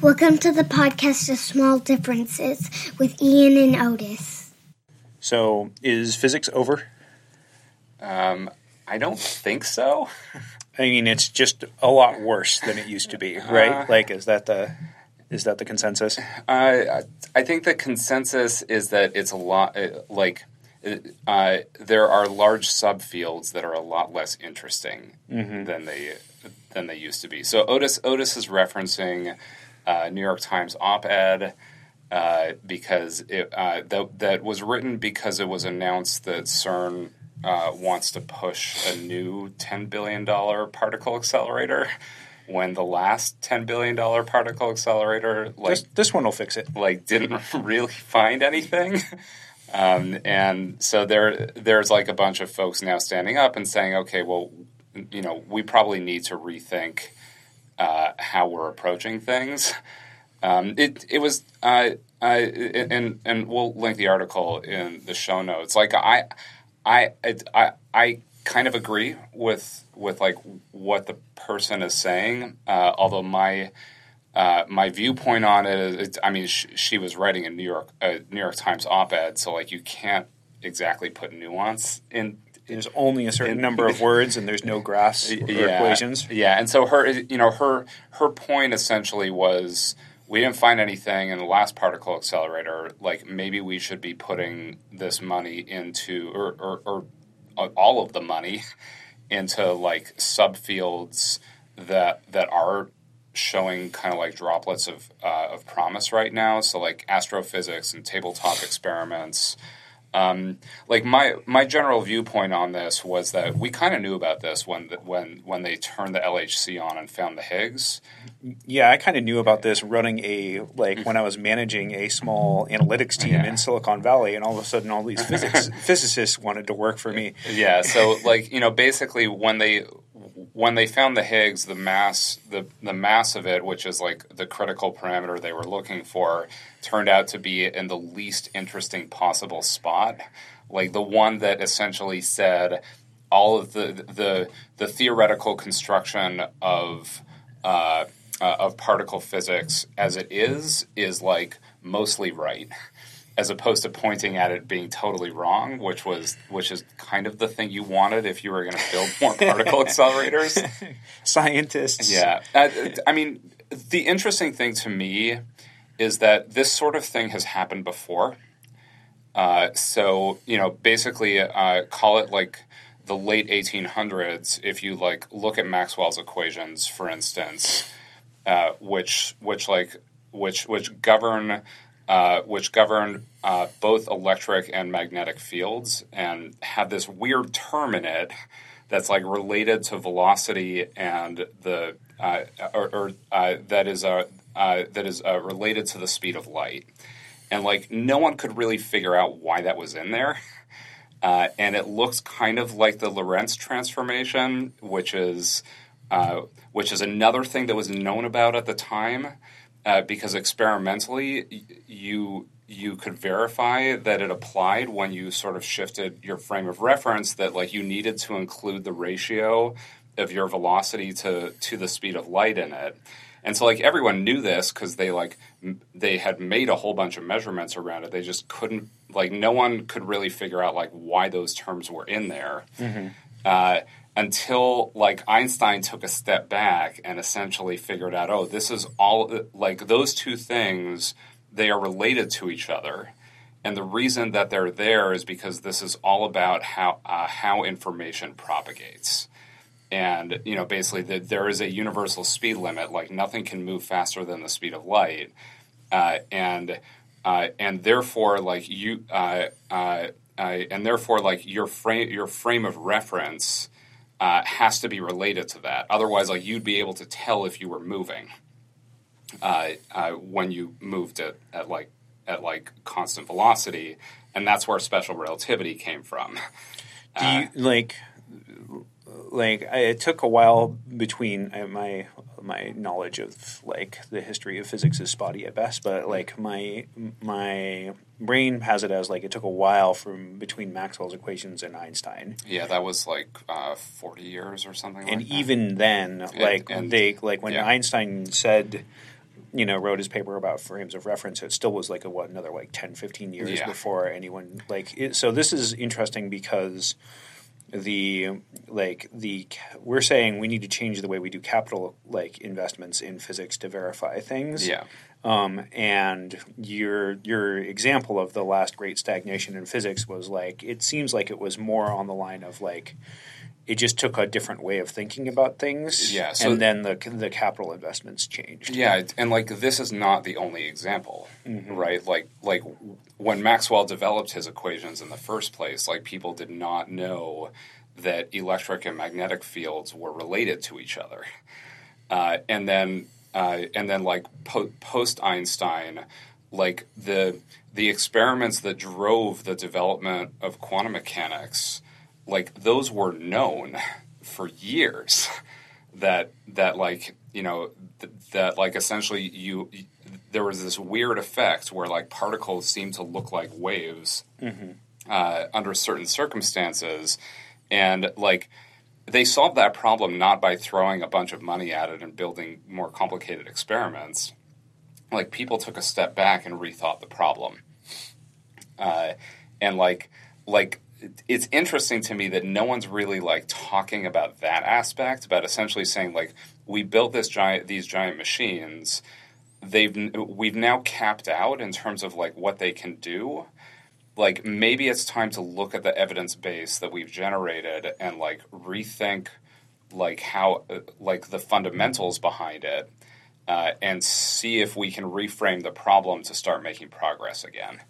Welcome to the podcast of Small Differences with Ian and Otis. So, is physics over? Um, I don't think so. I mean, it's just a lot worse than it used to be, right? like, is that the is that the consensus? Uh, I think the consensus is that it's a lot uh, like uh, there are large subfields that are a lot less interesting Mm-hmm. than they than they used to be. So Otis Otis is referencing uh, New York Times op-ed uh, because it, uh, that that was written because it was announced that CERN uh, wants to push a new ten billion dollar particle accelerator. When the last ten billion dollar particle accelerator, like This, this one will fix it. like didn't really find anything. Um, and so there, there's like a bunch of folks now standing up and saying, okay, well, you know, we probably need to rethink uh, how we're approaching things. Um, it it was uh, uh, and and we'll link the article in the show notes. Like I I I I kind of agree with with like what the person is saying, uh, although my uh, my viewpoint on it is, I mean, sh- she was writing a New York a New York Times op-ed, so like you can't exactly put nuance in. There's only a certain In- number of words, and there's no graphs or yeah, equations. Yeah, and so her, you know, her her point essentially was we didn't find anything in the last particle accelerator. Like maybe we should be putting this money into or or, or all of the money into like subfields that that are showing kind of like droplets of uh, of promise right now. So like astrophysics and tabletop experiments. Um, like my my general viewpoint on this was that we kind of knew about this when the, when when they turned the LHC on and found the Higgs. Yeah, I kind of knew about this running a like when I was managing a small analytics team Yeah. in Silicon Valley, and all of a sudden, all these physics physicists wanted to work for me. Yeah, so like you know, basically when they when they found the Higgs, the mass the the mass of it, which is like the critical parameter they were looking for, turned out to be in the least interesting possible spot, like the one that essentially said all of the the the theoretical construction of uh, uh, of particle physics as it is is like mostly right as opposed to pointing at it being totally wrong, which was which is kind of the thing you wanted if you were going to build more particle accelerators. Scientists, Yeah, uh, I mean, the interesting thing to me is that this sort of thing has happened before. Uh, so you know, basically, uh, call it like the late 1800s. If you like look at Maxwell's equations, for instance, uh, which which like which which govern uh, which govern uh, both electric and magnetic fields, and have this weird term in it that's like related to velocity and the uh, or, or uh, that is uh, uh, that is related to the speed of light, and like no one could really figure out why that was in there. And it looks kind of like the Lorentz transformation, which is which is another thing that was known about at the time, uh, because experimentally you you could verify that it applied when you sort of shifted your frame of reference. That like you needed to include the ratio of your velocity to to the speed of light in it. And so, like everyone knew this because they like m- they had made a whole bunch of measurements around it. They just couldn't like no one could really figure out like why those terms were in there uh, until like Einstein took a step back and essentially figured out, oh, this is all like those two things. They are related to each other, and the reason that they're there is because this is all about how uh, how information propagates and you know basically the, there is a universal speed limit like nothing can move faster than the speed of light uh, and uh, and therefore like you uh, uh, uh, and therefore like your frame your frame of reference uh, has to be related to that. Otherwise like you'd be able to tell if you were moving uh, uh, when you moved at, at like at like constant velocity. And that's where special relativity came from. Do you like like it took a while between uh, my my knowledge of like the history of physics is spotty at best, but like my my brain has it as like it took a while from between Maxwell's equations and Einstein, Yeah, that was like uh, forty years or something. and like that. even then, like and- they like when yeah. Einstein said you know wrote his paper about frames of reference, it still was like a what another like 10, 15 years Yeah. before anyone like. It, so this is interesting because the like the we're saying we need to change the way we do capital like investments in physics to verify things. Yeah. Um, and your your example of the last great stagnation in physics was like it seems like it was more on the line of like it just took a different way of thinking about things. Yeah, so- and then the the capital investments changed. Yeah, and like this is not the only example, Mm-hmm. right? Like like when Maxwell developed his equations in the first place, like people did not know that electric and magnetic fields were related to each other. Uh, and then uh, and then like po- post Einstein, like the the experiments that drove the development of quantum mechanics, like those were known for years. That that like you know th- that like essentially you there was this weird effect where like particles seem to look like waves uh, under certain circumstances, and like they solved that problem not by throwing a bunch of money at it and building more complicated experiments. Like people took a step back and rethought the problem, uh, and like like it's interesting to me that no one's really like talking about that aspect about essentially saying like we built this giant these giant machines. They've we've now capped out in terms of like what they can do. Like maybe it's time to look at the evidence base that we've generated and like rethink like how like the fundamentals behind it uh, and see if we can reframe the problem to start making progress again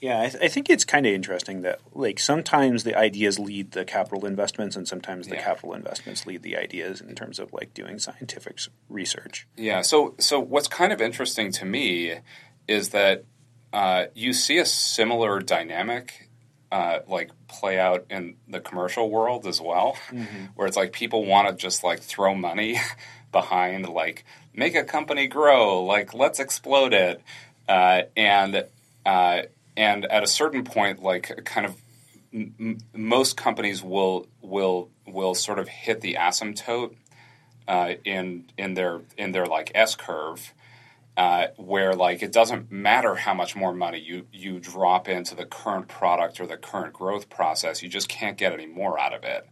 Yeah, I, th- I think it's kind of interesting that like sometimes the ideas lead the capital investments, and sometimes the Yeah. capital investments lead the ideas in terms of like doing scientific research. Yeah. So so what's kind of interesting to me is that uh, you see a similar dynamic uh, like play out in the commercial world as well, where it's like people want to just like throw money behind like make a company grow, like let's explode it, uh, and uh, and at a certain point, like kind of m- most companies will will will sort of hit the asymptote uh, in in their in their like S curve, uh, where like it doesn't matter how much more money you you drop into the current product or the current growth process, you just can't get any more out of it.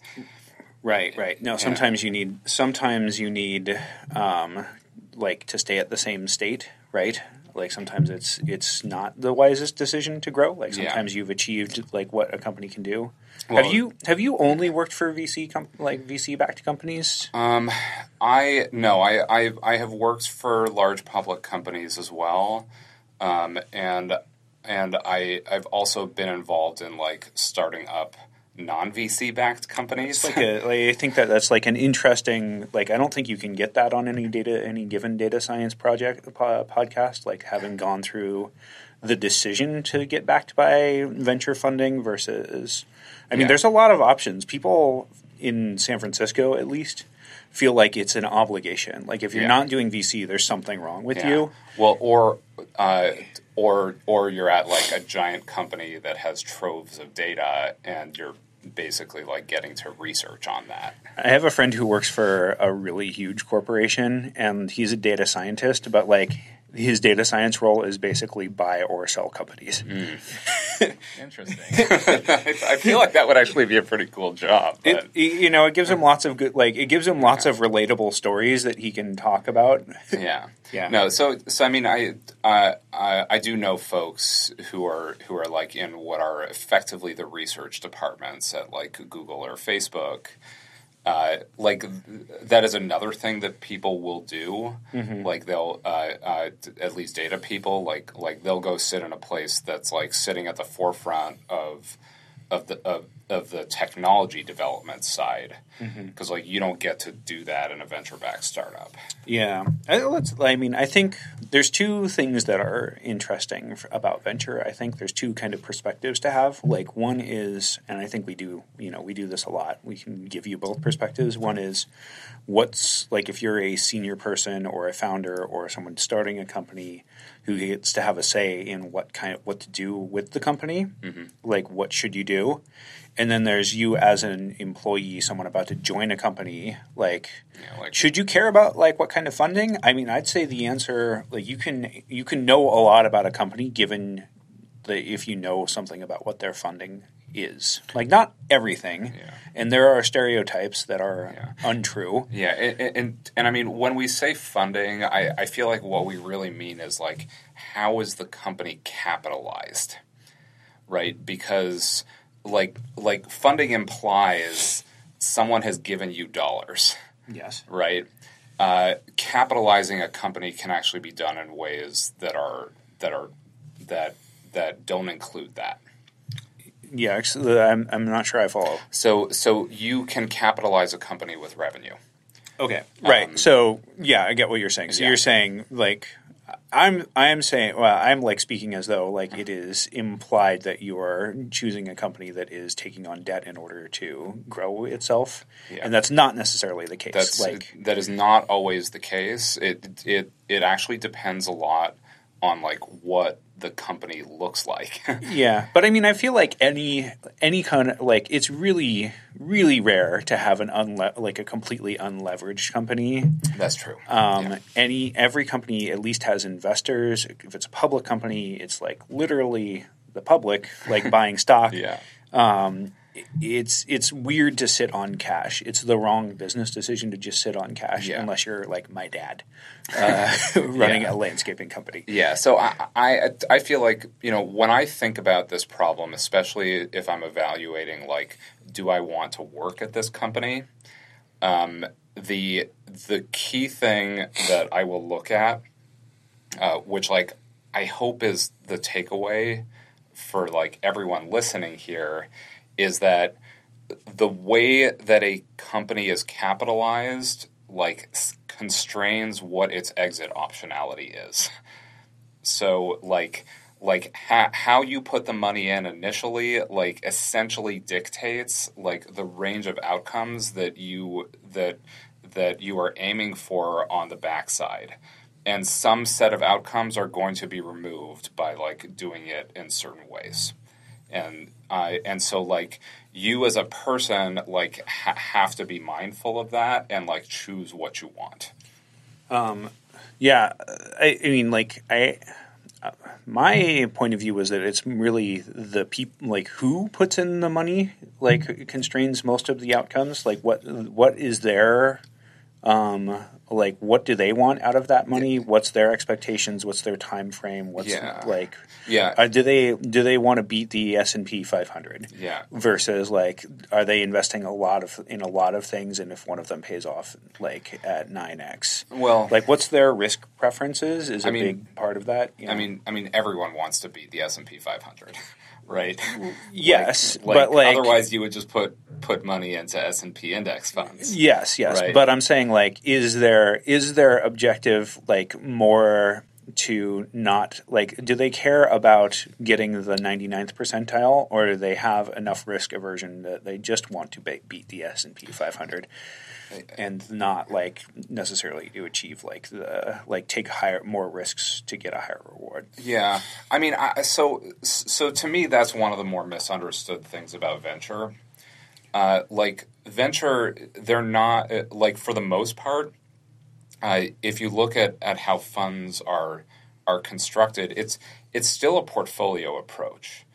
Right, right. No, sometimes you need sometimes you need um, like to stay at the same state, right? Like sometimes it's it's not the wisest decision to grow. Like Yeah. sometimes you've achieved like what a company can do. Well- have you have you only worked for VC com- like VC backed companies? Um, I no, I, I I have worked for large public companies as well, um, and and I I've also been involved in like starting up non VC backed companies. like a, like, I think that that's like an interesting like I don't think you can get that on any data any given data science project po- podcast like having gone through the decision to get backed by venture funding versus I mean Yeah. there's a lot of options people in San Francisco at least feel like it's an obligation like if you're Yeah. not doing VC there's something wrong with Yeah. you Well, or uh, or or you're at like a giant company that has troves of data, and you're basically like getting to research on that. I have a friend who works for a really huge corporation, and he's a data scientist, but like his data science role is basically buy or sell companies. Interesting. I feel like that would actually be a pretty cool job. It, you know, it gives him lots of good, like it gives him lots of relatable stories that he can talk about. yeah, Yeah. No, so so I mean, I, uh, I I do know folks who are who are like in what are effectively the research departments at like Google or Facebook. Uh, like that is another thing that people will do. Like they'll, uh, uh, at least data people, like like they'll go sit in a place that's like sitting at the forefront of of the of, of the technology development side, because like you don't get to do that in a venture backed startup. Yeah, I, let's. I mean, I think there's two things that are interesting about venture. I think there's two kind of perspectives to have. Like one is, and I think we do. You know, we do this a lot. We can give you both perspectives. One is what's like if you're a senior person or a founder or someone starting a company who gets to have a say in what kind of what to do with the company. Mm-hmm. Like, what should you do? and then there's you as an employee, someone about to join a company. Like, Yeah, like- should you care about like what kind of funding? I mean, I'd say the answer like you can you can know a lot about a company given that if you know something about what their funding is. Like, not everything, Yeah. and there are stereotypes that are Yeah. untrue. Yeah, and, and and I mean when we say funding, I, I feel like what we really mean is like how is the company capitalized, right? Because like like funding implies someone has given you dollars, Yes. right? Uh, capitalizing a company can actually be done in ways that are that are that that don't include that. Yeah, actually, I'm I'm not sure I follow. So so you can capitalize a company with revenue. Okay. Right. Um, so yeah, I get what you're saying. So yeah. you're saying like I'm I am saying well, I'm like speaking as though like it is implied that you are choosing a company that is taking on debt in order to grow itself. Yeah. And that's not necessarily the case. That's like that is not always the case. It it it actually depends a lot on like what the company looks like. yeah, but I mean I feel like any any kind of like it's really really rare to have an unle- like a completely unleveraged company. That's true. Um, Yeah. Any every company at least has investors. If it's a public company, it's like literally the public, like buying stock. yeah. Um, it's it's weird to sit on cash. It's the wrong business decision to just sit on cash Yeah. unless you're like my dad, uh, running Yeah. a landscaping company. Yeah, so I, I I feel like you know when I think about this problem, especially if I'm evaluating like, do I want to work at this company? Um, the the key thing that I will look at, uh, which like I hope is the takeaway for like everyone listening here, is that the way that a company is capitalized like constrains what its exit optionality is. So like like ha- how you put the money in initially like essentially dictates like the range of outcomes that you that that you are aiming for on the backside. And some set of outcomes are going to be removed by like doing it in certain ways and uh, and so like you as a person like ha- have to be mindful of that and like choose what you want um, Yeah, I, I mean, like I, my point of view was that it's really the people, like who puts in the money, like constrains most of the outcomes. Like what what is their, um, like what do they want out of that money? What's their expectations? What's their time frame? What's Yeah. like, yeah uh, do they do they want to beat the S and P 500? yeah Versus like, are they investing a lot of in a lot of things, and if one of them pays off like at nine x, well like what's their risk preferences is a I mean- big part of that. you i mean i mean everyone wants to beat the s&p 500 right? Yes, like, but like otherwise you would just put put money into s&p index funds. Yes, yes, Right. but I'm saying like, is there is there objective like more to not like do they care about getting the 99th percentile or do they have enough risk aversion that they just want to be- beat the S&P 500 and not like necessarily to achieve like the like take higher more risks to get a higher reward Yeah, I mean, I, so so to me, that's one of the more misunderstood things about venture. Uh, like venture, they're not like for the most part. Uh, if you look at, at how funds are are constructed, it's it's still a portfolio approach.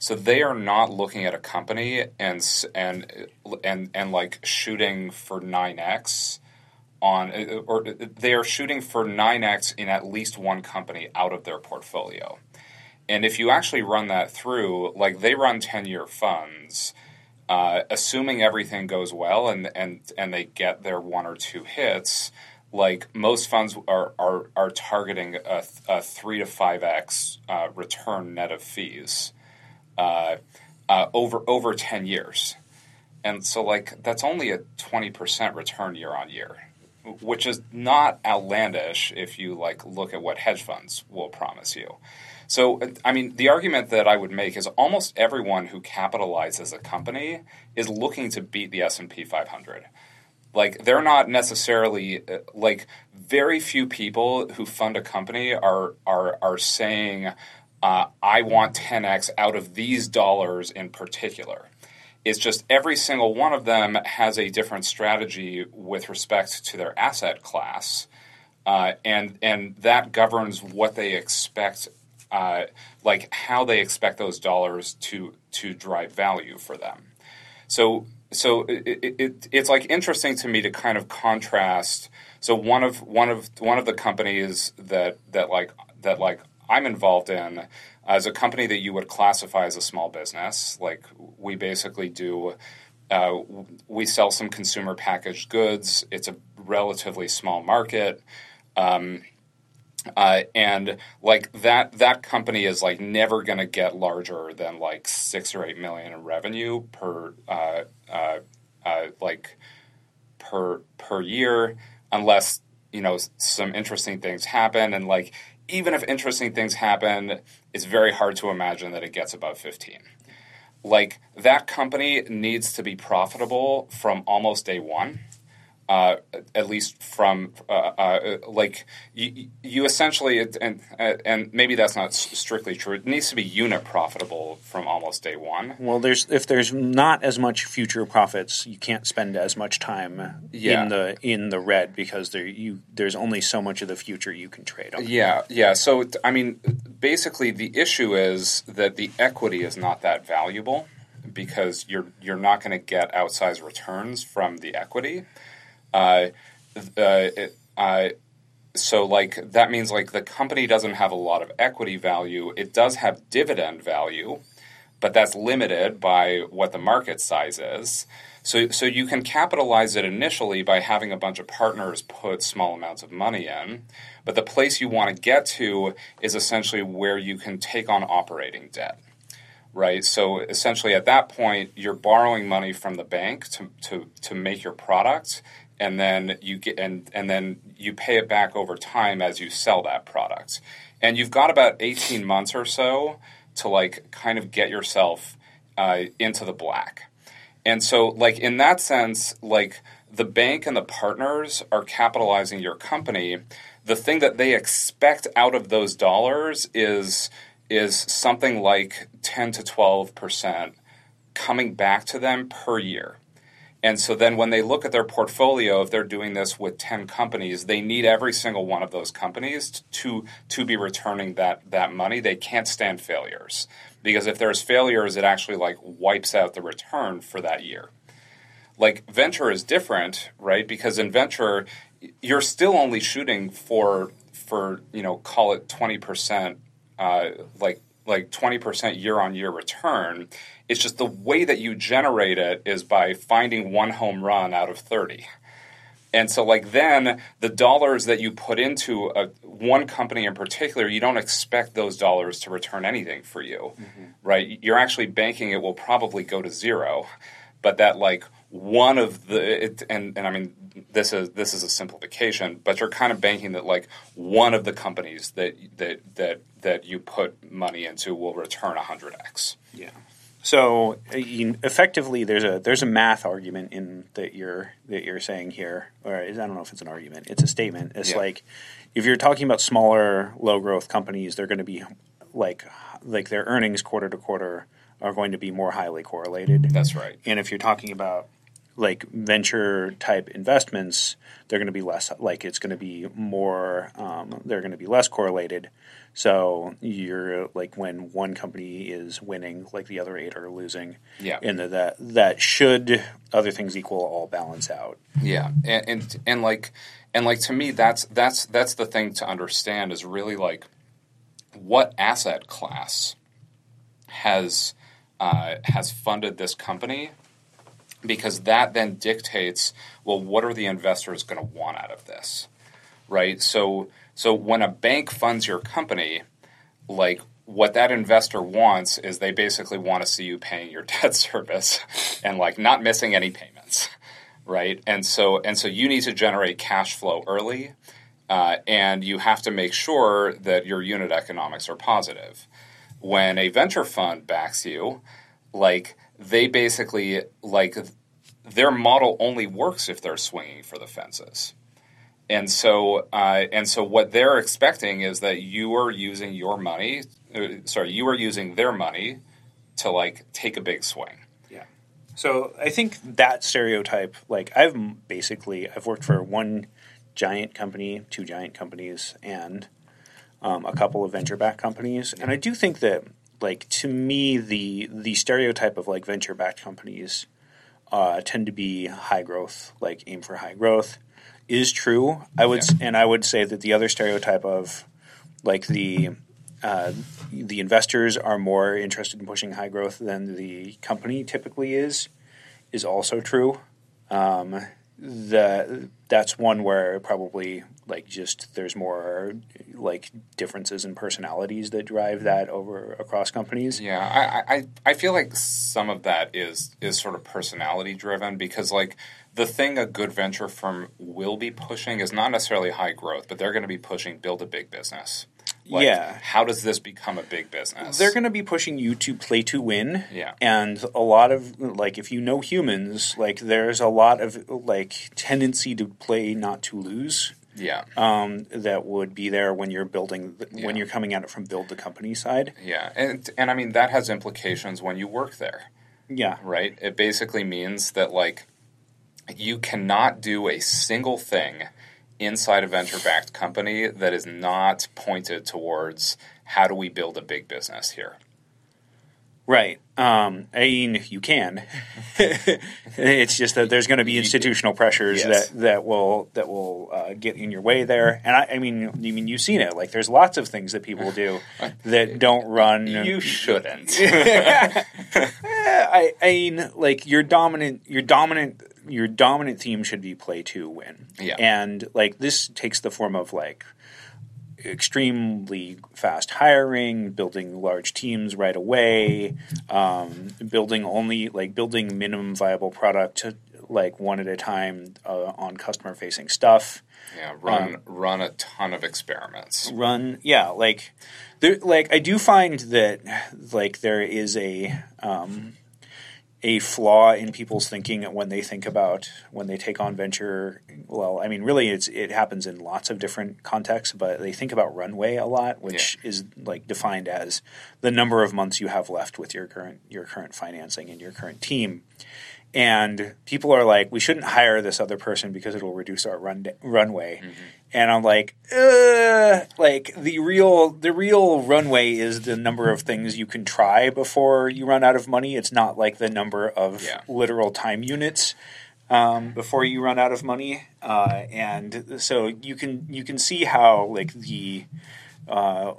So they are not looking at a company and and and and like shooting for nine x on or they are shooting for 9x in at least one company out of their portfolio. And if you actually run that through, like they run 10 year funds, uh, assuming everything goes well and, and, and they get their one or two hits, like most funds are, are, are targeting a, a 3 to 5x uh, return net of fees uh, uh, over, over 10 years. And so, like, that's only a 20% return year on year which is not outlandish if you like look at what hedge funds will promise you. So, I mean, the argument that I would make is almost everyone who capitalizes a company is looking to beat the S and P 500. Like, they're not necessarily uh, like very few people who fund a company are are are saying, uh, "I want 10x out of these dollars in particular." It's just every single one of them has a different strategy with respect to their asset class, uh, and and that governs what they expect, uh, like how they expect those dollars to to drive value for them. So so it, it, it's like interesting to me to kind of contrast. So one of one of one of the companies that that like that like I'm involved in as a company that you would classify as a small business. Like we basically do. Uh, we sell some consumer packaged goods. It's a relatively small market. Um, uh, and like that that company is like never going to get larger than like six or eight million in revenue per uh, uh, uh, like per per year unless you know some interesting things happen and like even if interesting things happen it's very hard to imagine that it gets above 15 like that company needs to be profitable from almost day one uh, at least from uh, uh, like you, you essentially and and maybe that's not strictly true. It needs to be unit profitable from almost day one. Well, there's if there's not as much future profits, you can't spend as much time yeah. in the in the red because there you there's only so much of the future you can trade on. Yeah, yeah. So I mean, basically, the issue is that the equity is not that valuable because you're you're not going to get outsized returns from the equity. Uh, uh, so like that means like the company doesn't have a lot of equity value. It does have dividend value, but that's limited by what the market size is. So, so you can capitalize it initially by having a bunch of partners put small amounts of money in. But the place you want to get to is essentially where you can take on operating debt, right? So essentially, at that point, you're borrowing money from the bank to, to, to make your product, and then you get and and then you pay it back over time as you sell that product. And you've got about 18 months or so to like kind of get yourself uh, into the black. And so like in that sense, like the bank and the partners are capitalizing your company. The thing that they expect out of those dollars is is something like 10 to 12 percent coming back to them per year. And so then when they look at their portfolio, if they're doing this with 10 companies, they need every single one of those companies to, to be returning that, that money. They can't stand failures because if there's failures, it actually like wipes out the return for that year. Like venture is different, right? Because in venture, you're still only shooting for, for you know, call it 20%, uh, like like 20% year on year return. It's just the way that you generate it is by finding one home run out of 30. And so, like, then the dollars that you put into a, one company in particular, you don't expect those dollars to return anything for you, mm-hmm. right? You're actually banking it will probably go to zero, but that, like, one of the, it, and, and I mean, this is this is a simplification, but you're kind of banking that like one of the companies that that that that you put money into will return 100x. Yeah. So uh, effectively, there's a there's a math argument in that you're that you're saying here, or I don't know if it's an argument. It's a statement. It's yeah. like if you're talking about smaller, low growth companies, they're going to be like like their earnings quarter to quarter are going to be more highly correlated. That's right. And if you're talking about like venture type investments, they're going to be less like it's going to be more. Um, they're going to be less correlated. So you're like when one company is winning, like the other eight are losing. Yeah, and that that should other things equal all balance out. Yeah, and, and and like and like to me, that's that's that's the thing to understand is really like what asset class has uh, has funded this company? Because that then dictates well what are the investors going to want out of this? Right? So so when a bank funds your company like what that investor wants is they basically want to see you paying your debt service and like not missing any payments right and so and so you need to generate cash flow early uh, and you have to make sure that your unit economics are positive when a venture fund backs you like they basically like their model only works if they're swinging for the fences. And so, uh, and so, what they're expecting is that you are using your money. Uh, sorry, you are using their money to like take a big swing. Yeah. So I think that stereotype, like I've basically I've worked for one giant company, two giant companies, and um, a couple of venture backed companies, and I do think that like to me the the stereotype of like venture backed companies uh, tend to be high growth, like aim for high growth, is true. I would Yeah. and I would say that the other stereotype of like the uh, the investors are more interested in pushing high growth than the company typically is is also true. Um, the that's one where probably like just there's more like differences in personalities that drive that over across companies. Yeah, I, I, I feel like some of that is is sort of personality driven because like the thing a good venture firm will be pushing is not necessarily high growth, but they're going to be pushing build a big business. Like, Yeah. How does this become a big business? They're going to be pushing you to play to win. Yeah. And a lot of like if you know humans, like there's a lot of like tendency to play not to lose. yeah. Um, that would be there when you're building the, when you're coming at it from build the company side. Yeah, and and I mean that has implications when you work there, Yeah. right? It basically means that like you cannot do a single thing inside a venture-backed company that is not pointed towards how do we build a big business here. Right. Um, I mean, you can. it's just that there's going to be institutional pressures Yes. that, that will that will uh, get in your way there. And I, I mean, I mean, you've seen it. Like, there's lots of things that people do that don't run. You shouldn't. I, I mean, like your dominant, your dominant, your dominant theme should be play to win. Yeah. And like this takes the form of like extremely fast hiring, building large teams right away, um, building only like building minimum viable product like one at a time uh, on customer facing stuff. yeah, run run a ton of experiments. run yeah like there like i do find that like there is a um a flaw in people's thinking when they think about when they take on venture. Well i mean really it's it happens in lots of different contexts but they think about runway a lot which is like defined as the number of months you have left with your current your current financing and your current team and people are like, we shouldn't hire this other person because it'll reduce our run runway. And I'm like, like the real the real runway is the number of things you can try before you run out of money. It's not like the number of Yeah. literal time units um, before you run out of money. Uh, and so you can you can see how like the uh,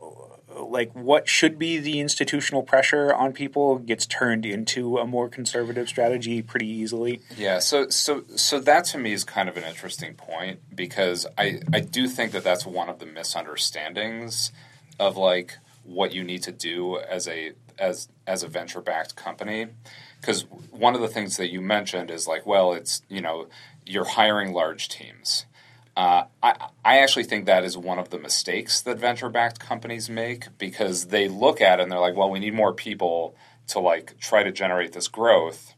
like what should be the institutional pressure on people gets turned into a more conservative strategy pretty easily. Yeah, so so so that to me is kind of an interesting point because I I do think that that's one of the misunderstandings of like what you need to do as a as as a venture backed company because one of the things that you mentioned is like well it's you know you're hiring large teams. Uh, I, I actually think that is one of the mistakes that venture backed companies make because they look at it and they're like, well, we need more people to like try to generate this growth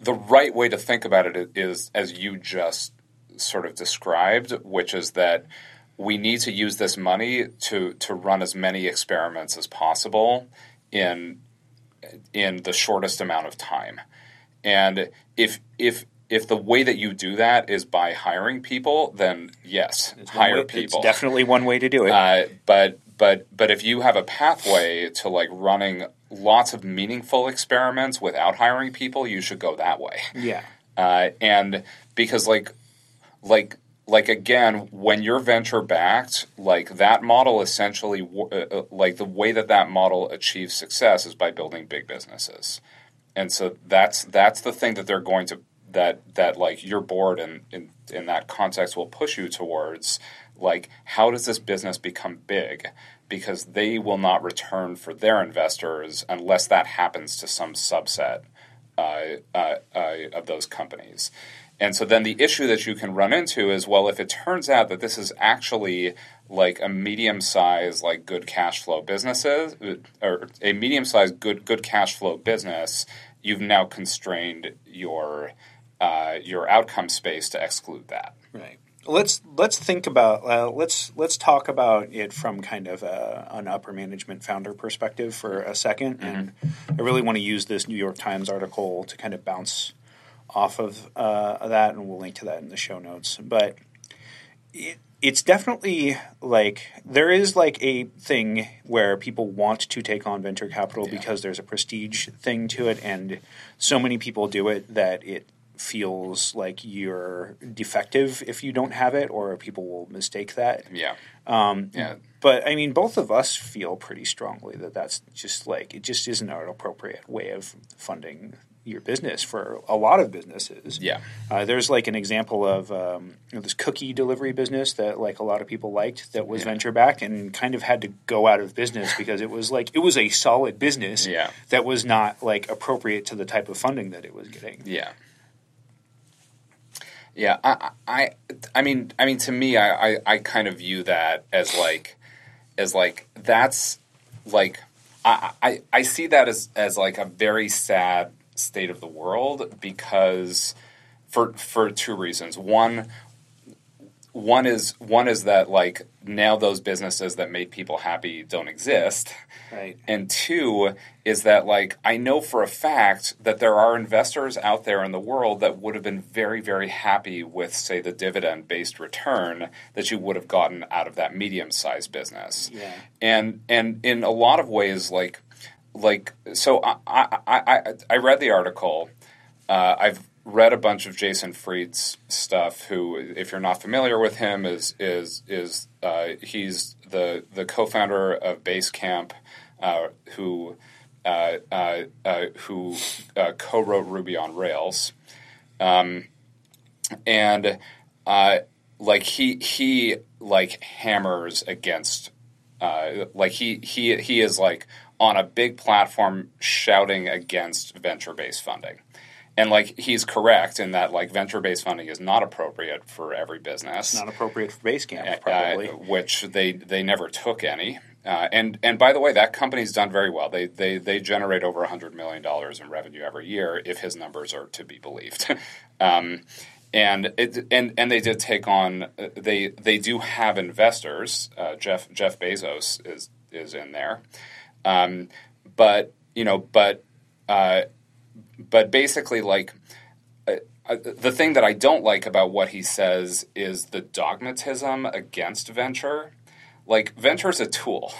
the right way to think about it is as you just sort of described, which is that we need to use this money to to run as many experiments as possible in in the shortest amount of time. And if if if the way that you do that is by hiring people, then yes, hire way- people. It's definitely one way to do it. Uh, but but but if you have a pathway to like running lots of meaningful experiments without hiring people, you should go that way. yeah. Uh, and because like like like again, when you're venture backed, like that model essentially uh, uh, like the way that that model achieves success is by building big businesses. And so that's that's the thing that they're going to that that like your board and in, in that context will push you towards like how does this business become big because they will not return for their investors unless that happens to some subset uh, uh, uh, of those companies. And so then the issue that you can run into is well, if it turns out that this is actually like a medium sized, like good cash flow businesses, or a medium sized good good cash flow business, you've now constrained your uh, your outcome space to exclude that. Right. let's let's think about uh, let's let's talk about it from kind of a, an upper management founder perspective for a 2nd Mm-hmm. and I really want to use this New York Times article to kind of bounce off of uh, that, and we'll link to that in the show notes. But it, it's definitely like there is like a thing where people want to take on venture capital Yeah. because there's a prestige thing to it, and so many people do it that it feels like you're defective if you don't have it, or people will mistake that. Yeah. Um, Yeah. But I mean, both of us feel pretty strongly that that's just like it just isn't an appropriate way of funding your business for a lot of businesses. Yeah. Uh, there's like an example of um, you know, this cookie delivery business that like a lot of people liked that was Yeah. venture backed and kind of had to go out of business because it was like it was a solid business Yeah. that was not like appropriate to the type of funding that it was getting. Yeah. Yeah, I, I, I mean, I mean, to me, I, I, I kind of view that as like, as like that's like, I, I, I see that as as like a very sad state of the world because, for for two reasons. One, one is one is that like now those businesses that made people happy don't exist. Right. And two is that, like, I know for a fact that there are investors out there in the world that would have been very, very happy with, say, the dividend based return that you would have gotten out of that medium sized business. Yeah. And and in a lot of ways, like, like so, I I I, I read the article. Uh, I've read a bunch of Jason Fried's stuff. Who, if you're not familiar with him, is is is uh, he's the the co-founder of Basecamp, uh, who who uh, co-wrote Ruby on Rails, um, and uh, like he he like hammers against uh, like he he he is like on a big platform shouting against venture based funding. And like he's correct in that like venture based funding is not appropriate for every business. Not appropriate for Basecamp, Uh, probably. which they they never took any. Uh, and and by the way, that company's done very well. They they they generate over hundred million dollars in revenue every year, if his numbers are to be believed. um, and it and and they did take on. uh, They they do have investors. Uh, Jeff Jeff Bezos is is in there, um, but you know, but uh, but basically, like uh, uh, the thing that I don't like about what he says is the dogmatism against venture. Like venture is a tool,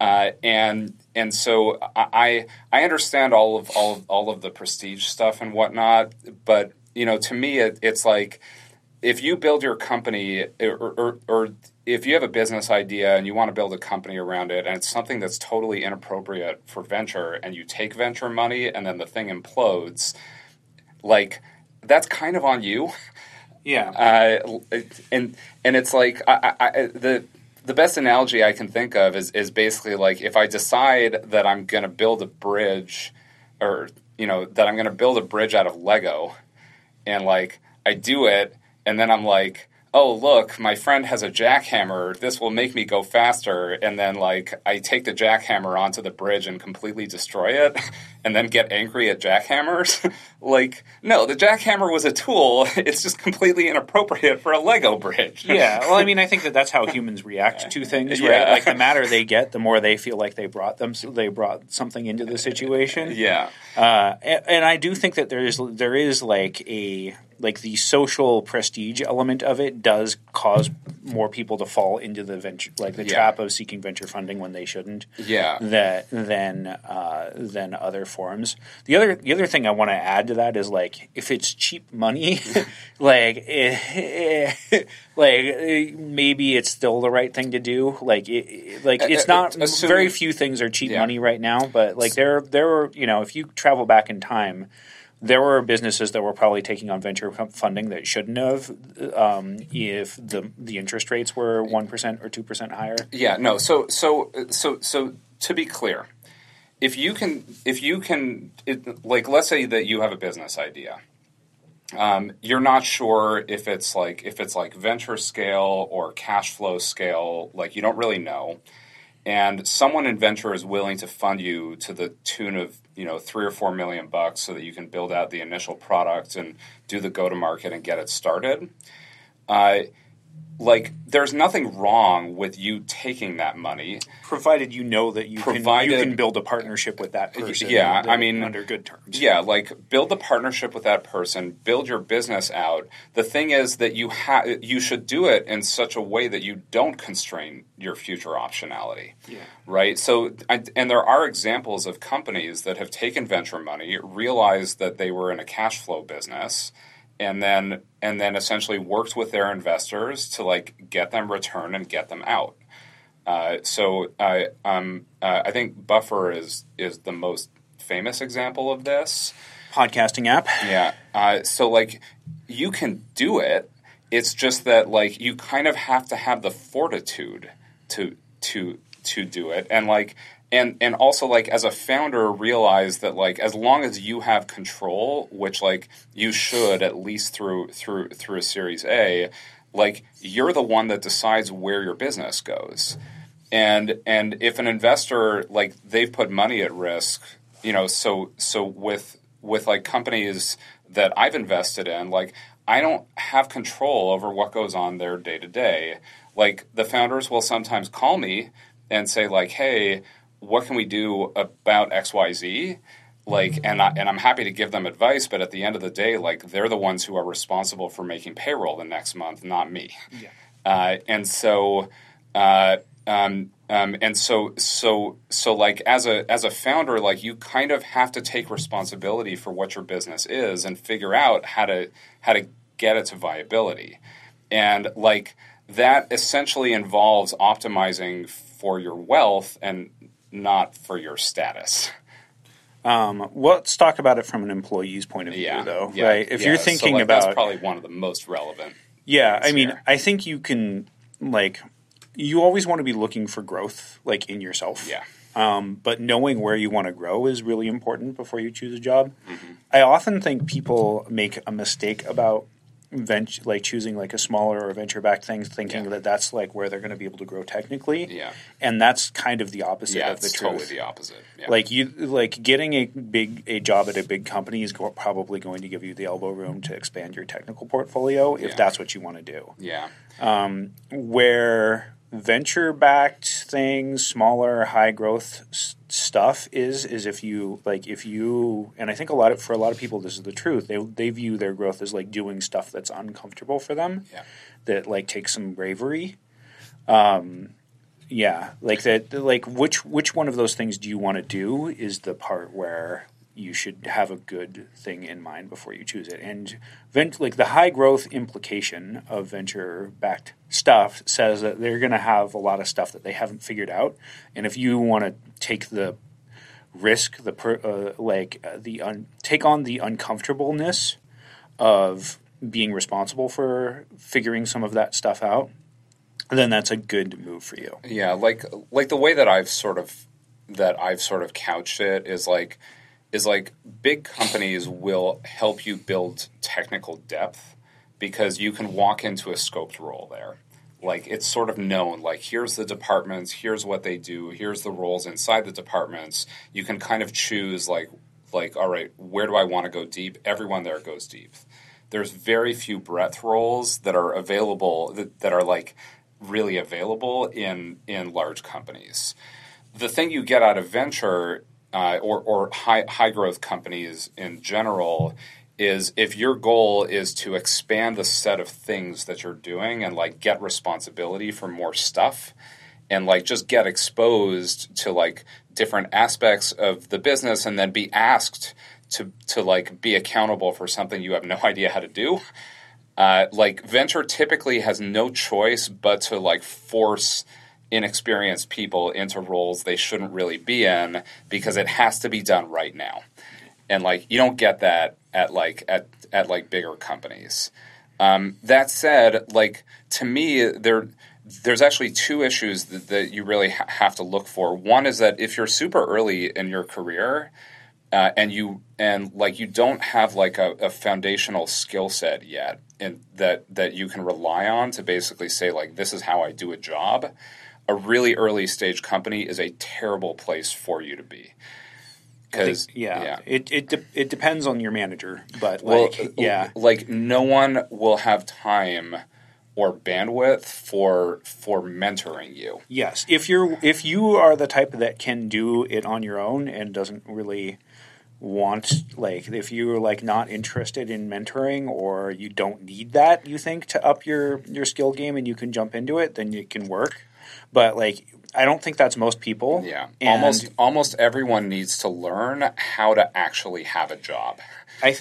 uh, and and so I I understand all of all of, all of the prestige stuff and whatnot, but you know to me it, it's like if you build your company or, or, or if you have a business idea and you want to build a company around it and it's something that's totally inappropriate for venture and you take venture money and then the thing implodes like that's kind of on you yeah. uh, and and it's like I, I, I- the the best analogy I can think of is is basically like if I decide that I'm going to build a bridge, or you know that I'm going to build a bridge out of Lego, and like I do it, and then I'm like. Oh look! My friend has a jackhammer. This will make me go faster. And then, like, I take the jackhammer onto the bridge and completely destroy it, and then get angry at jackhammers. like, no, the jackhammer was a tool. It's just completely inappropriate for a Lego bridge. yeah, well, I mean, I think that that's how humans react to things, right? Yeah. Like the madder they get, the more they feel like they brought them, they brought something into the situation. yeah, Uh, and, and I do think that there is there is like a like the social prestige element of it does cause more people to fall into the venture like the Yeah. trap of seeking venture funding when they shouldn't. yeah, That than uh, than other forms. The other the other thing I want to add to that is like if it's cheap money, like eh, eh, like maybe it's still the right thing to do. Like it, like it's not assuming- very few things are cheap Yeah. money right now, but like there there were you know if you travel back in time. There were businesses that were probably taking on venture funding that shouldn't have, um, if the the interest rates were one percent or two percent higher. yeah. No, so so so so to be clear, if you can if you can it, like let's say that you have a business idea um, you're not sure if it's like if it's like venture scale or cash flow scale like you don't really know and someone venture is willing to fund you to the tune of you know three or four million bucks so that you can build out the initial product and do the go to market and get it started. Uh, like there's nothing wrong with you taking that money provided you know that you can Provided- you can build a partnership with that person. Yeah, that- I mean- under good terms. Yeah, like build a partnership with that person, build your business out. The thing is that you ha- you should do it in such a way that you don't constrain your future optionality. Yeah. Right? So and there are examples of companies that have taken venture money, realized that they were in a cash flow business and then and then essentially worked with their investors to like get them return and get them out. Uh, so I um, uh, I think Buffer is is the most famous example of this. Podcasting app. Yeah. Uh, so like you can do it. It's just that like you kind of have to have the fortitude to to to do it, and like and and also like as a founder realize that like as long as you have control, which like you should at least through through through a Series A, like you're the one that decides where your business goes. And and if an investor like they've put money at risk you know so so with with like companies that I've invested in like I don't have control over what goes on there day to day. Like the founders will sometimes call me and say like hey what can we do about xyz like and I, and I'm happy to give them advice but at the end of the day like they're the ones who are responsible for making payroll the next month not me. Yeah. uh, and so uh, um, um, and so so so like as a as a founder like you kind of have to take responsibility for what your business is and figure out how to how to get it to viability. And like that essentially involves optimizing for your wealth and not for your status Um, let's talk about it from an employee's point of view, yeah though, yeah, right? If yeah. you're So, thinking like, about that's probably one of the most relevant Yeah, I mean, here. I think you can like you always want to be looking for growth like in yourself. yeah Um, but knowing where you want to grow is really important before you choose a job. Mm-hmm. I often think people make a mistake about venture, like choosing like a smaller or venture backed thing, thinking Yeah. that that's like where they're going to be able to grow technically. Yeah. and that's kind of the opposite yeah of the it's truth. totally the opposite yeah. Like you, like getting a big a job at a big company is go- probably going to give you the elbow room to expand your technical portfolio if that's what you want to do yeah um, where venture backed things, smaller, high growth s- stuff is is if you like if you and I think a lot of for a lot of people this is the truth. They they view their growth as like doing stuff that's uncomfortable for them. Yeah. That like takes some bravery. Um yeah, like that like which which one of those things do you want to do is the part where you should have a good thing in mind before you choose it. And vent, like the high growth implication of venture backed stuff says that they're going to have a lot of stuff that they haven't figured out. And if you want to take the risk, the per, uh, like uh, the un, take on the uncomfortableness of being responsible for figuring some of that stuff out, then that's a good move for you. Yeah, like like the way that I've sort of that I've sort of couched it is like is like big companies will help you build technical depth because you can walk into a scoped role there. Like it's sort of known, like here's the departments, here's what they do, here's the roles inside the departments. You can kind of choose like like all right, where do I want to go deep? Everyone there goes deep. There's very few breadth roles that are available that, that are like really available in in large companies. The thing you get out of venture uh, or or high high growth companies in general is if your goal is to expand the set of things that you're doing and like get responsibility for more stuff and like just get exposed to like different aspects of the business and then be asked to to like be accountable for something you have no idea how to do uh, like venture typically has no choice but to like force inexperienced people into roles they shouldn't really be in because it has to be done right now. And like you don't get that at like at at like bigger companies. Um, that said like to me there there's actually two issues that, that you really ha- have to look for. One is that if you're super early in your career uh, and you and like you don't have like a, a foundational skill set yet and that that you can rely on to basically say like this is how I do a job a really early stage company is a terrible place for you to be. Because Yeah, it it de- it depends on your manager, but well like yeah, like no one will have time or bandwidth for for mentoring you. Yes, if you're if you are the type that can do it on your own and doesn't really want like if you're like not interested in mentoring or you don't need that you think to up your your skill game and you can jump into it then it can work but like i don't think that's most people Yeah, And almost almost everyone needs to learn how to actually have a job. I,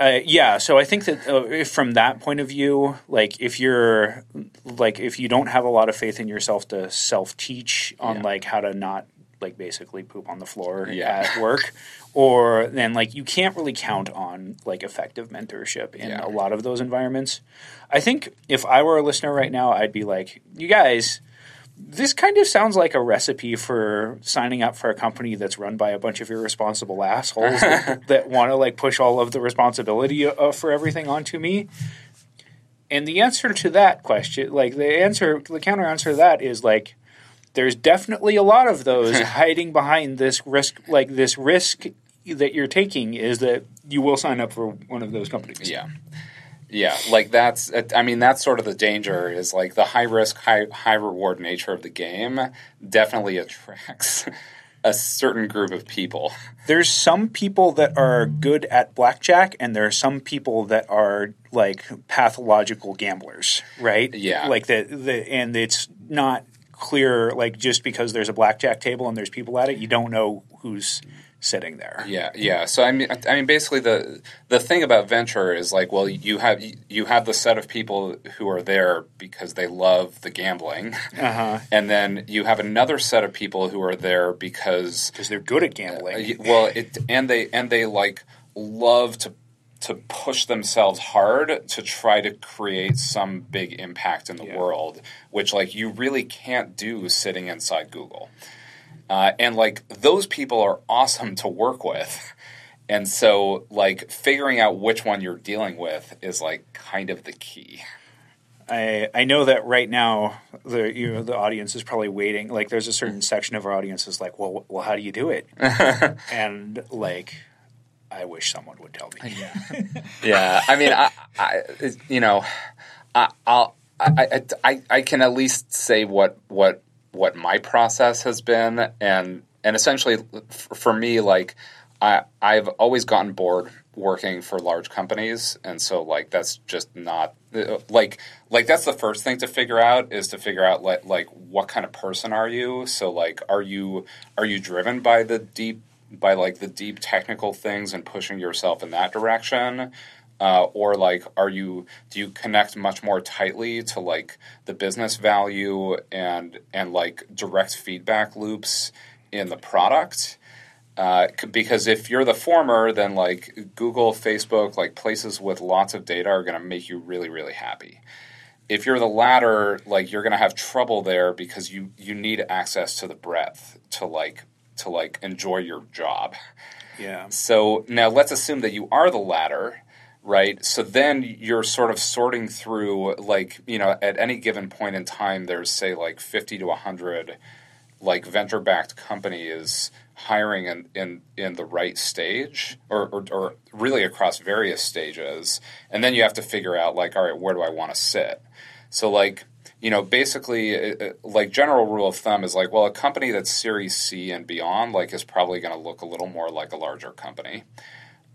uh, yeah. So I think that uh, if from that point of view, like if you're like if you don't have a lot of faith in yourself to self teach on Yeah. like how to not like basically poop on the floor Yeah. at work, or then like you can't really count on like effective mentorship in Yeah. a lot of those environments. I think if I were a listener right now, I'd be like, you guys. This kind of sounds like a recipe for signing up for a company that's run by a bunch of irresponsible assholes that, that want to like push all of the responsibility uh, for everything onto me. And the answer to that question, like the answer, the counter answer to that is like, there's definitely a lot of those hiding behind this risk, like this risk that you're taking is that you will sign up for one of those companies. Yeah. Yeah, like that's I mean that's sort of the danger is like the high risk high high reward nature of the game definitely attracts a certain group of people. there's some people that are good at blackjack and there are some people that are like pathological gamblers right Yeah. like the, the and it's not clear like just because there's a blackjack table and there's people at it you don't know who's sitting there Yeah, yeah. So I mean, I mean, basically, the the thing about venture is like, well, you have you have the set of people who are there because they love the gambling, uh-huh and then you have another set of people who are there because because they're good at gambling Uh, well, it and they and they like love to to push themselves hard to try to create some big impact in the Yeah. world, which like you really can't do sitting inside Google. Uh, and like those people are awesome to work with. And so like figuring out which one you're dealing with is like kind of the key. I, I know that right now the you know the audience is probably waiting. Like there's a certain section of our audience is like, well, well, how do you do it? and like, I wish someone would tell me. Yeah, I mean, I, I you know, I, I'll, I, I, I, I can at least say what what what my process has been, and and essentially for me, like I I've always gotten bored working for large companies, and so like that's just not uh, like like that's the first thing to figure out is to figure out like like what kind of person are you? So like, are you are you driven by the deep by like the deep technical things and pushing yourself in that direction uh, or like are you do you connect much more tightly to like the business value and and like direct feedback loops in the product? Uh, because if you're the former then like google facebook like places with lots of data are going to make you really really happy. If you're the latter like you're going to have trouble there because you you need access to the breadth to like to like enjoy your job. Yeah. so now let's assume that you are the latter, right? So then you're sort of sorting through, like, you know, at any given point in time, there's, say, like 50 to 100, like, venture backed companies hiring in, in, in the right stage or, or, or really across various stages. And then you have to figure out, like, all right, where do I want to sit? So, like, you know, basically, uh, uh, like general rule of thumb is like, well, a company that's Series C and beyond, like, is probably going to look a little more like a larger company.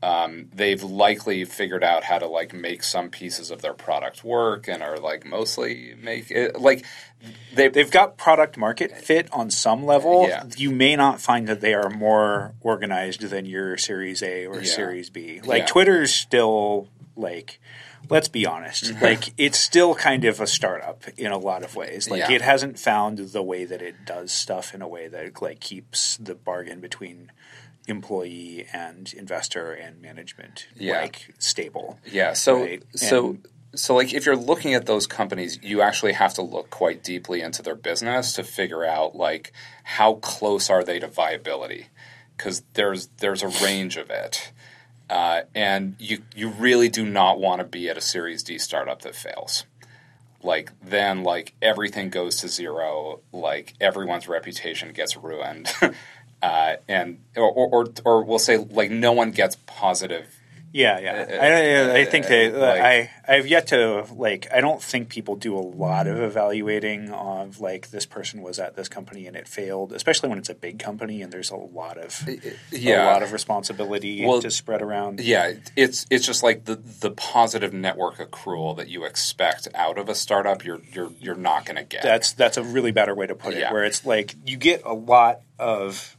Um, they've likely figured out how to like make some pieces of their product work and are like mostly make it like they They've got product market fit on some level. Yeah. You may not find that they are more organized than your Series A or Yeah. Series B. Like Yeah. Twitter's still like let's be honest. like it's still kind of a startup in a lot of ways. Like it hasn't found the way that it does stuff in a way that like keeps the bargain between employee and investor and management Yeah. like stable. Yeah. So Right. so And- so like if you're looking at those companies, you actually have to look quite deeply into their business to figure out like how close are they to viability because there's there's a range of it. Uh, and you you really do not want to be at a Series D startup that fails. Like then, like everything goes to zero. Like everyone's reputation gets ruined, uh, and or, or or we'll say like no one gets positive Yeah, yeah. I, I, I think that Uh, like- I I've yet to like. I don't think people do a lot of evaluating of like this person was at this company and it failed, especially when it's a big company and there's a lot of yeah. a lot of responsibility Well, to spread around. Yeah, it's it's just like the the positive network accrual that you expect out of a startup. You're you're you're not going to get. That's that's a really better way to put it. Yeah. Where it's like you get a lot of,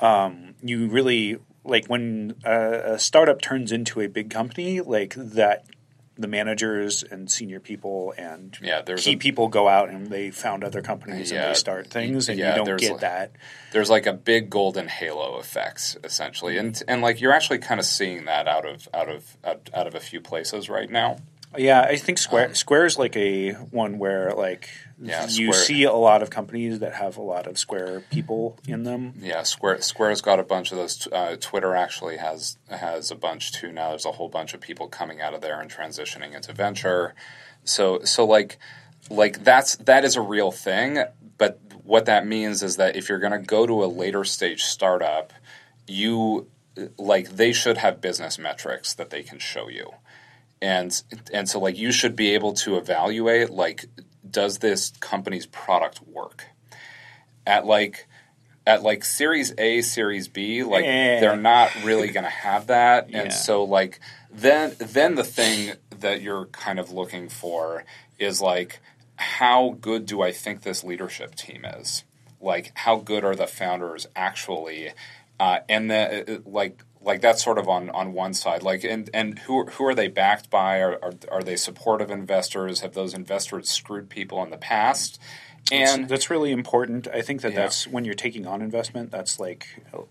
um, you really like when a, a startup turns into a big company, like that. The managers and senior people and Yeah, key a- people go out and they found other companies and they start things, and yeah, you don't get like- that. there's like a big golden halo effect essentially, and and like you're actually kind of seeing that out of out of out, out of a few places right now. Yeah, I think Square Square is like a one where like Um, Yeah, you Square- see a lot of companies that have a lot of Square people in them. Yeah, Square Square's got a bunch of those. Uh, Twitter actually has has a bunch too now. There's a whole bunch of people coming out of there and transitioning into venture. So so like like that's that is a real thing. But what that means is that if you're going to go to a later stage startup, you like they should have business metrics that they can show you. And and so like you should be able to evaluate like does this company's product work? At like at like series A, series B, like Eh. they're not really going to have that, Yeah. and so like then then the thing that you're kind of looking for is like how good do I think this leadership team is? Like how good are the founders actually? Uh, and then like like that's sort of on, on one side. Like and, and who who are they backed by? Are, are are they supportive investors? Have those investors screwed people in the past? And that's really important. I think that Yeah. that's when you're taking on investment. That's like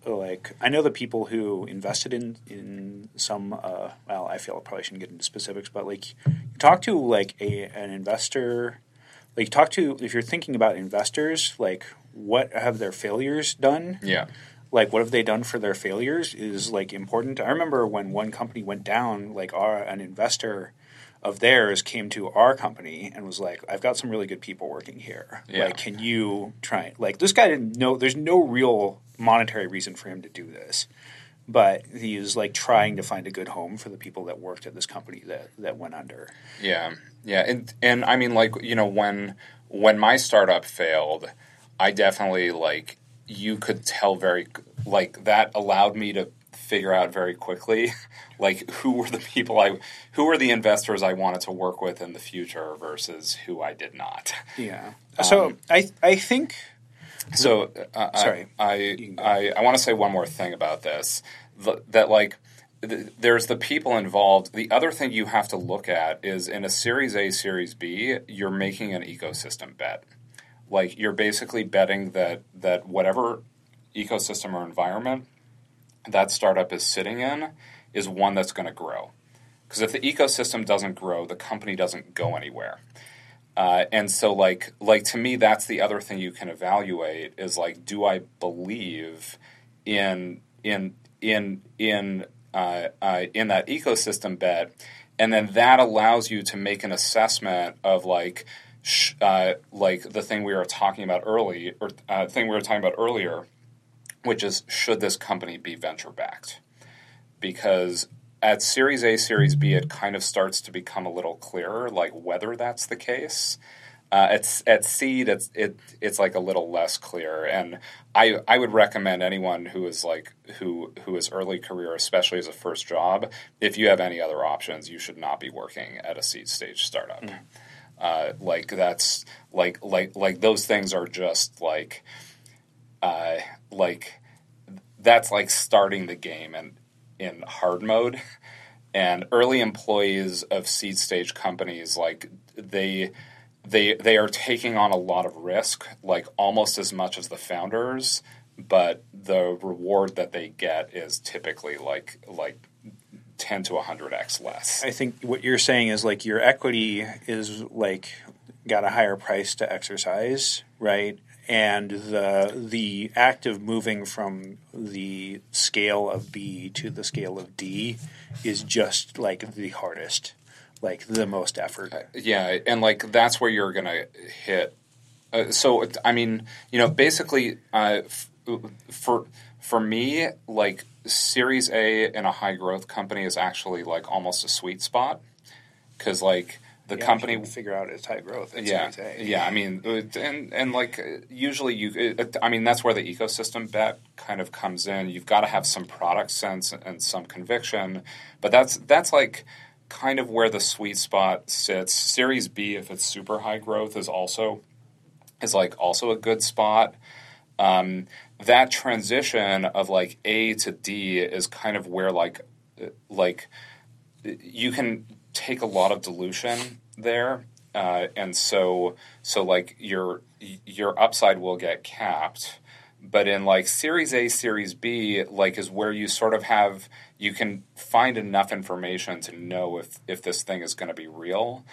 like I know the people who invested in in some. Uh, well, I feel I probably shouldn't get into specifics, but like you talk to like a an investor. Like talk to if you're thinking about investors, like what have their failures done? yeah. Like what have they done for their failures is like important. I remember when one company went down, like our an investor of theirs came to our company and was like, "I've got some really good people working here. Yeah. Like, can you try?" Like this guy didn't know. There's no real monetary reason for him to do this, but he was like trying to find a good home for the people that worked at this company that that went under. Yeah, yeah, and and I mean, like you know, when when my startup failed, I definitely like you could tell very like that allowed me to figure out very quickly like who were the people I who were the investors I wanted to work with in the future versus who I did not. Yeah. So I I think So, uh, Sorry. I go. I, I, want to say one more thing about this. Th- that like, th- there's the people involved. The other thing you have to look at is in a Series A, Series B, you're making an ecosystem bet. Like you're basically betting that that whatever ecosystem or environment that startup is sitting in is one that's going to grow. Because if the ecosystem doesn't grow, the company doesn't go anywhere. Uh, and so, like, like to me, that's the other thing you can evaluate is like, do I believe in in in in uh, uh, in that ecosystem bet, and then that allows you to make an assessment of like, sh- uh, like the thing we were talking about early, or uh, thing we were talking about earlier, which is should this company be venture backed? Because at Series A, Series B, it kind of starts to become a little clearer, like whether that's the case. Uh, at at seed, it's it it's like a little less clear, and I I would recommend anyone who is like who who is early career, especially as a first job, if you have any other options, you should not be working at a seed stage startup. Uh, like that's like like like those things are just like uh, like that's like starting the game and in hard mode. And early employees of seed stage companies like they they they are taking on a lot of risk like almost as much as the founders but the reward that they get is typically like like 10 to 100x less I think what you're saying is like your equity is like got a higher price to exercise, right? And the the act of moving from the scale of B to the scale of D is just like the hardest, like the most effort. Yeah, and like that's where you're gonna hit. Uh, so I mean, you know, basically, uh, f- for for me, like Series A in a high growth company is actually like almost a sweet spot because like the Yeah, company figure out its high growth. Yeah, A. yeah. I mean, and and like usually you, I mean, that's where the ecosystem bet kind of comes in. You've got to have some product sense and some conviction, but that's that's like kind of where the sweet spot sits. Series B, if it's super high growth, is also is like also a good spot. Um, that transition of like A to D is kind of where like uh, like you can take a lot of dilution there, uh, and so so like your your upside will get capped. But in like Series A, Series B, like is where you sort of have you can find enough information to know if if this thing is going to be real.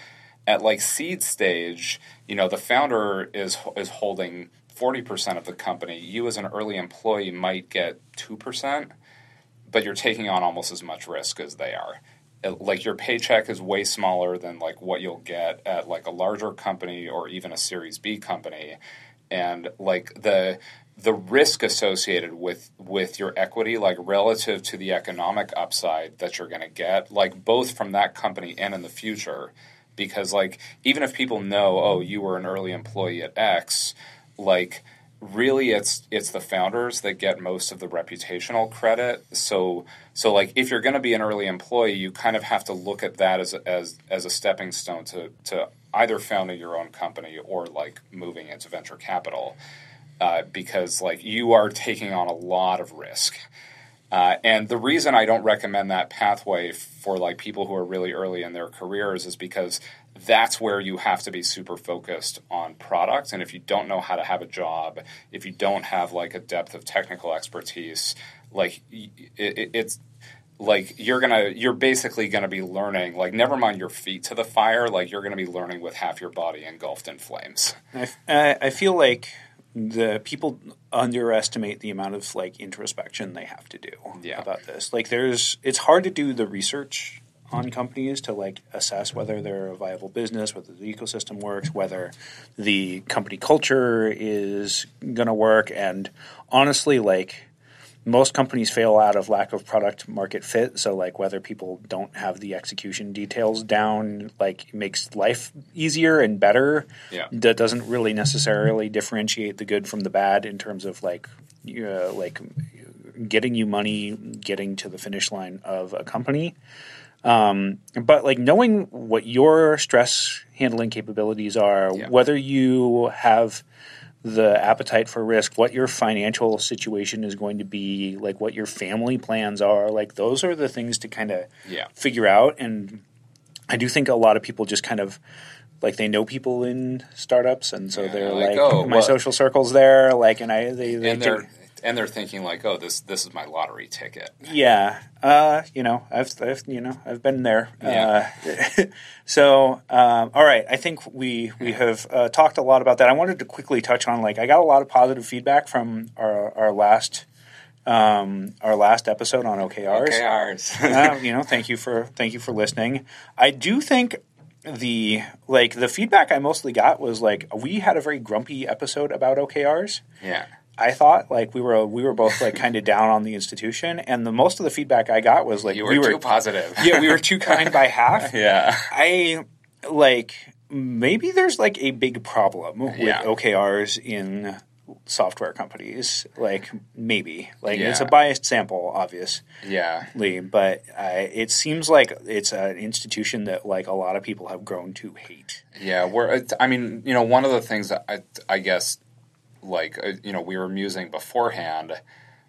At like seed stage, you know the founder is is holding forty percent of the company. You as an early employee might get two percent, but you're taking on almost as much risk as they are it- like your paycheck is way smaller than like what you'll get at like a larger company or even a series b company and like the the risk associated with with your equity like relative to the economic upside that you're going to get like both from that company and in the future because like even if people know oh you were an early employee at x like really it's it's the founders that get most of the reputational credit. So so like if you're going to be an early employee you kind of have to look at that as as as a stepping stone to to either founding your own company or like moving into venture capital uh, because like you are taking on a lot of risk. Uh, and the reason I don't recommend that pathway for like people who are really early in their careers is because that's where you have to be super focused on product. And if you don't know how to have a job, if you don't have like a depth of technical expertise, like it, it, it's like you're gonna you're basically gonna be learning like never mind your feet to the fire like you're gonna be learning with half your body engulfed in flames I, f- I- I feel like the people underestimate the amount of like introspection they have to do Yeah. about this. Like, there's it's hard to do the research on companies to like assess whether they're a viable business, whether the ecosystem works, whether the company culture is going to work, and honestly, like most companies fail out of lack of product market fit. So like whether people don't have the execution details down like makes life easier and better. Yeah. that doesn't really necessarily differentiate the good from the bad in terms of like uh, like getting you money getting to the finish line of a company um, but like knowing what your stress handling capabilities are Yeah. whether you have the appetite for risk, what your financial situation is going to be, like what your family plans are, like those are the things to kind of Yeah. figure out. And I do think a lot of people just kind of like they know people in startups, and so Yeah, they're like, like, oh, my well- social circles there, like, and I they, they and they're and they're thinking like oh this this is my lottery ticket yeah, uh, you know, I've, I've, you know, I've been there. Yeah. Uh, so, um, all right, I think we we have uh, talked a lot about that. I wanted to quickly touch on like I got a lot of positive feedback from our our last um, our last episode on OKRs. OKRs. uh, you know, thank you for thank you for listening. I do think the like the feedback I mostly got was like we had a very grumpy episode about OKRs. yeah I thought like we were we were both like kind of down on the institution, and the most of the feedback I got was like you were, we were too positive yeah we were too kind by half. yeah I like maybe there's like a big problem with Yeah. OKRs in software companies. Like maybe like it's a biased sample, obviously, yeah Lee, but uh, it seems like it's an institution that like a lot of people have grown to hate. Yeah, we're. I mean, you know, one of the things that I, I guess, like, uh, you know, we were musing beforehand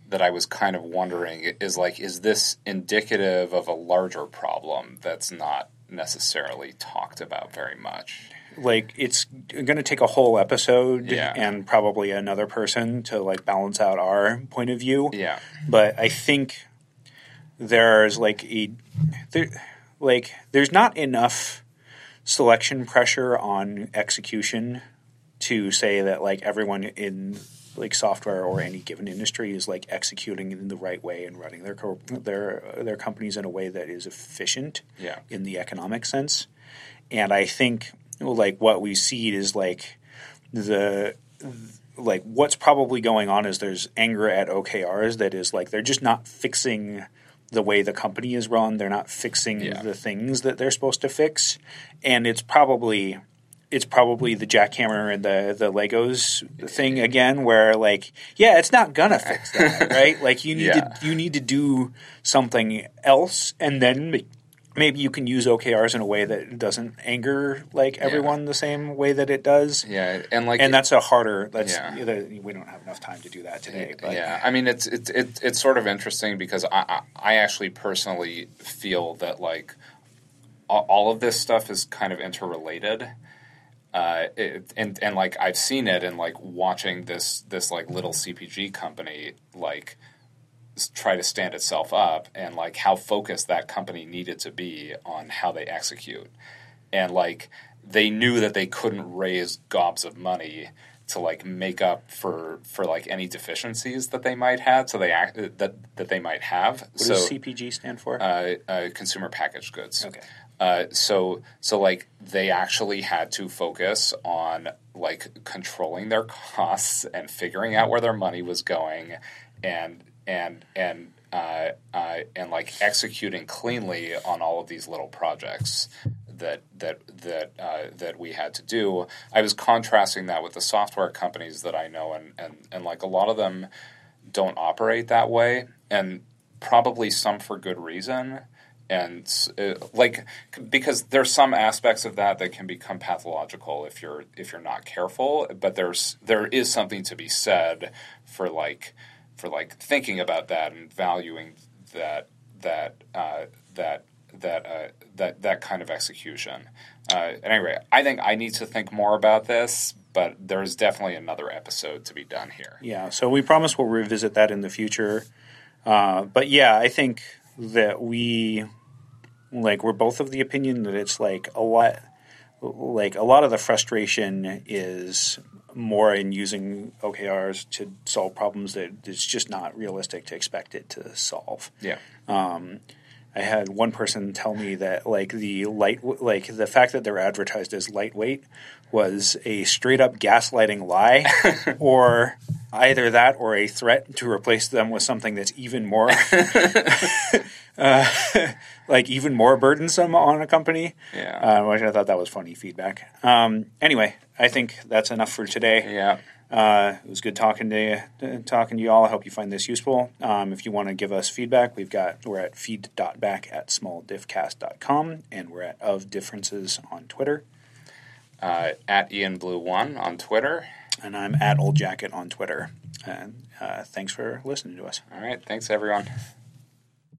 that I was kind of wondering is like, is this indicative of a larger problem that's not necessarily talked about very much? like it's going to take a whole episode Yeah. and probably another person to like balance out our point of view Yeah, but i think there's like a there, like there's not enough selection pressure on execution to say that like everyone in like software or any given industry is like executing in the right way and running their co- their their companies in a way that is efficient Yeah. in the economic sense and i think like what we see is like the like what's probably going on is there's anger at OKRs that is like they're just not fixing the way the company is run. They're not fixing Yeah. the things that they're supposed to fix, and it's probably it's probably the jackhammer and the the Legos thing again, where like yeah, it's not gonna fix that, right? Like you need Yeah. to you need to do something else, and then. Maybe you can use OKRs in a way that doesn't anger like everyone the same way that it does Yeah, and like and that's a harder. That's Yeah. we don't have enough time to do that today. But yeah, I mean it's it's it's it's sort of interesting because I I, actually personally feel that like all of this stuff is kind of interrelated. Uh, it, and and like I've seen it in like watching this this like little CPG company like try to stand itself up and like how focused that company needed to be on how they execute and like they knew that they couldn't raise gobs of money to like make up for for like any deficiencies that they might have so they act that that they might have what so does CPG stand for? uh, uh, consumer packaged goods okay. Uh, so so like they actually had to focus on like controlling their costs and figuring out where their money was going and and and uh, uh, and like executing cleanly on all of these little projects that that that uh, that we had to do. I was contrasting that with the software companies that I know, and and and like a lot of them don't operate that way, and probably some for good reason. And uh, like because there's some aspects of that that can become pathological if you're if you're not careful, but there's there is something to be said for like for like thinking about that and valuing that that uh, that that uh, that that kind of execution. Uh, anyway, I think I need to think more about this, but there's definitely another episode to be done here. Yeah. So we promise we'll revisit that in the future. Uh, but yeah, I think that we like we're both of the opinion that it's like a lot like a lot of the frustration is more in using OKRs to solve problems that it's just not realistic to expect it to solve. Yeah. Um, I had one person tell me that like the light like the fact that they're advertised as lightweight was a straight up gaslighting lie or either that or a threat to replace them with something that's even more uh, like even more burdensome on a company. Yeah. Uh, which I thought that was funny feedback. Um, anyway, I think that's enough for today. Yeah. Uh, it was good talking to you, uh, talking to you all. I hope you find this useful. Um, if you want to give us feedback, we've got we're at feed.back at smalldiffcast.com and we're at of differences on Twitter. Uh, at Ian Blue One on Twitter. And I'm at Old Jacket on Twitter. And uh, thanks for listening to us. All right. Thanks, everyone.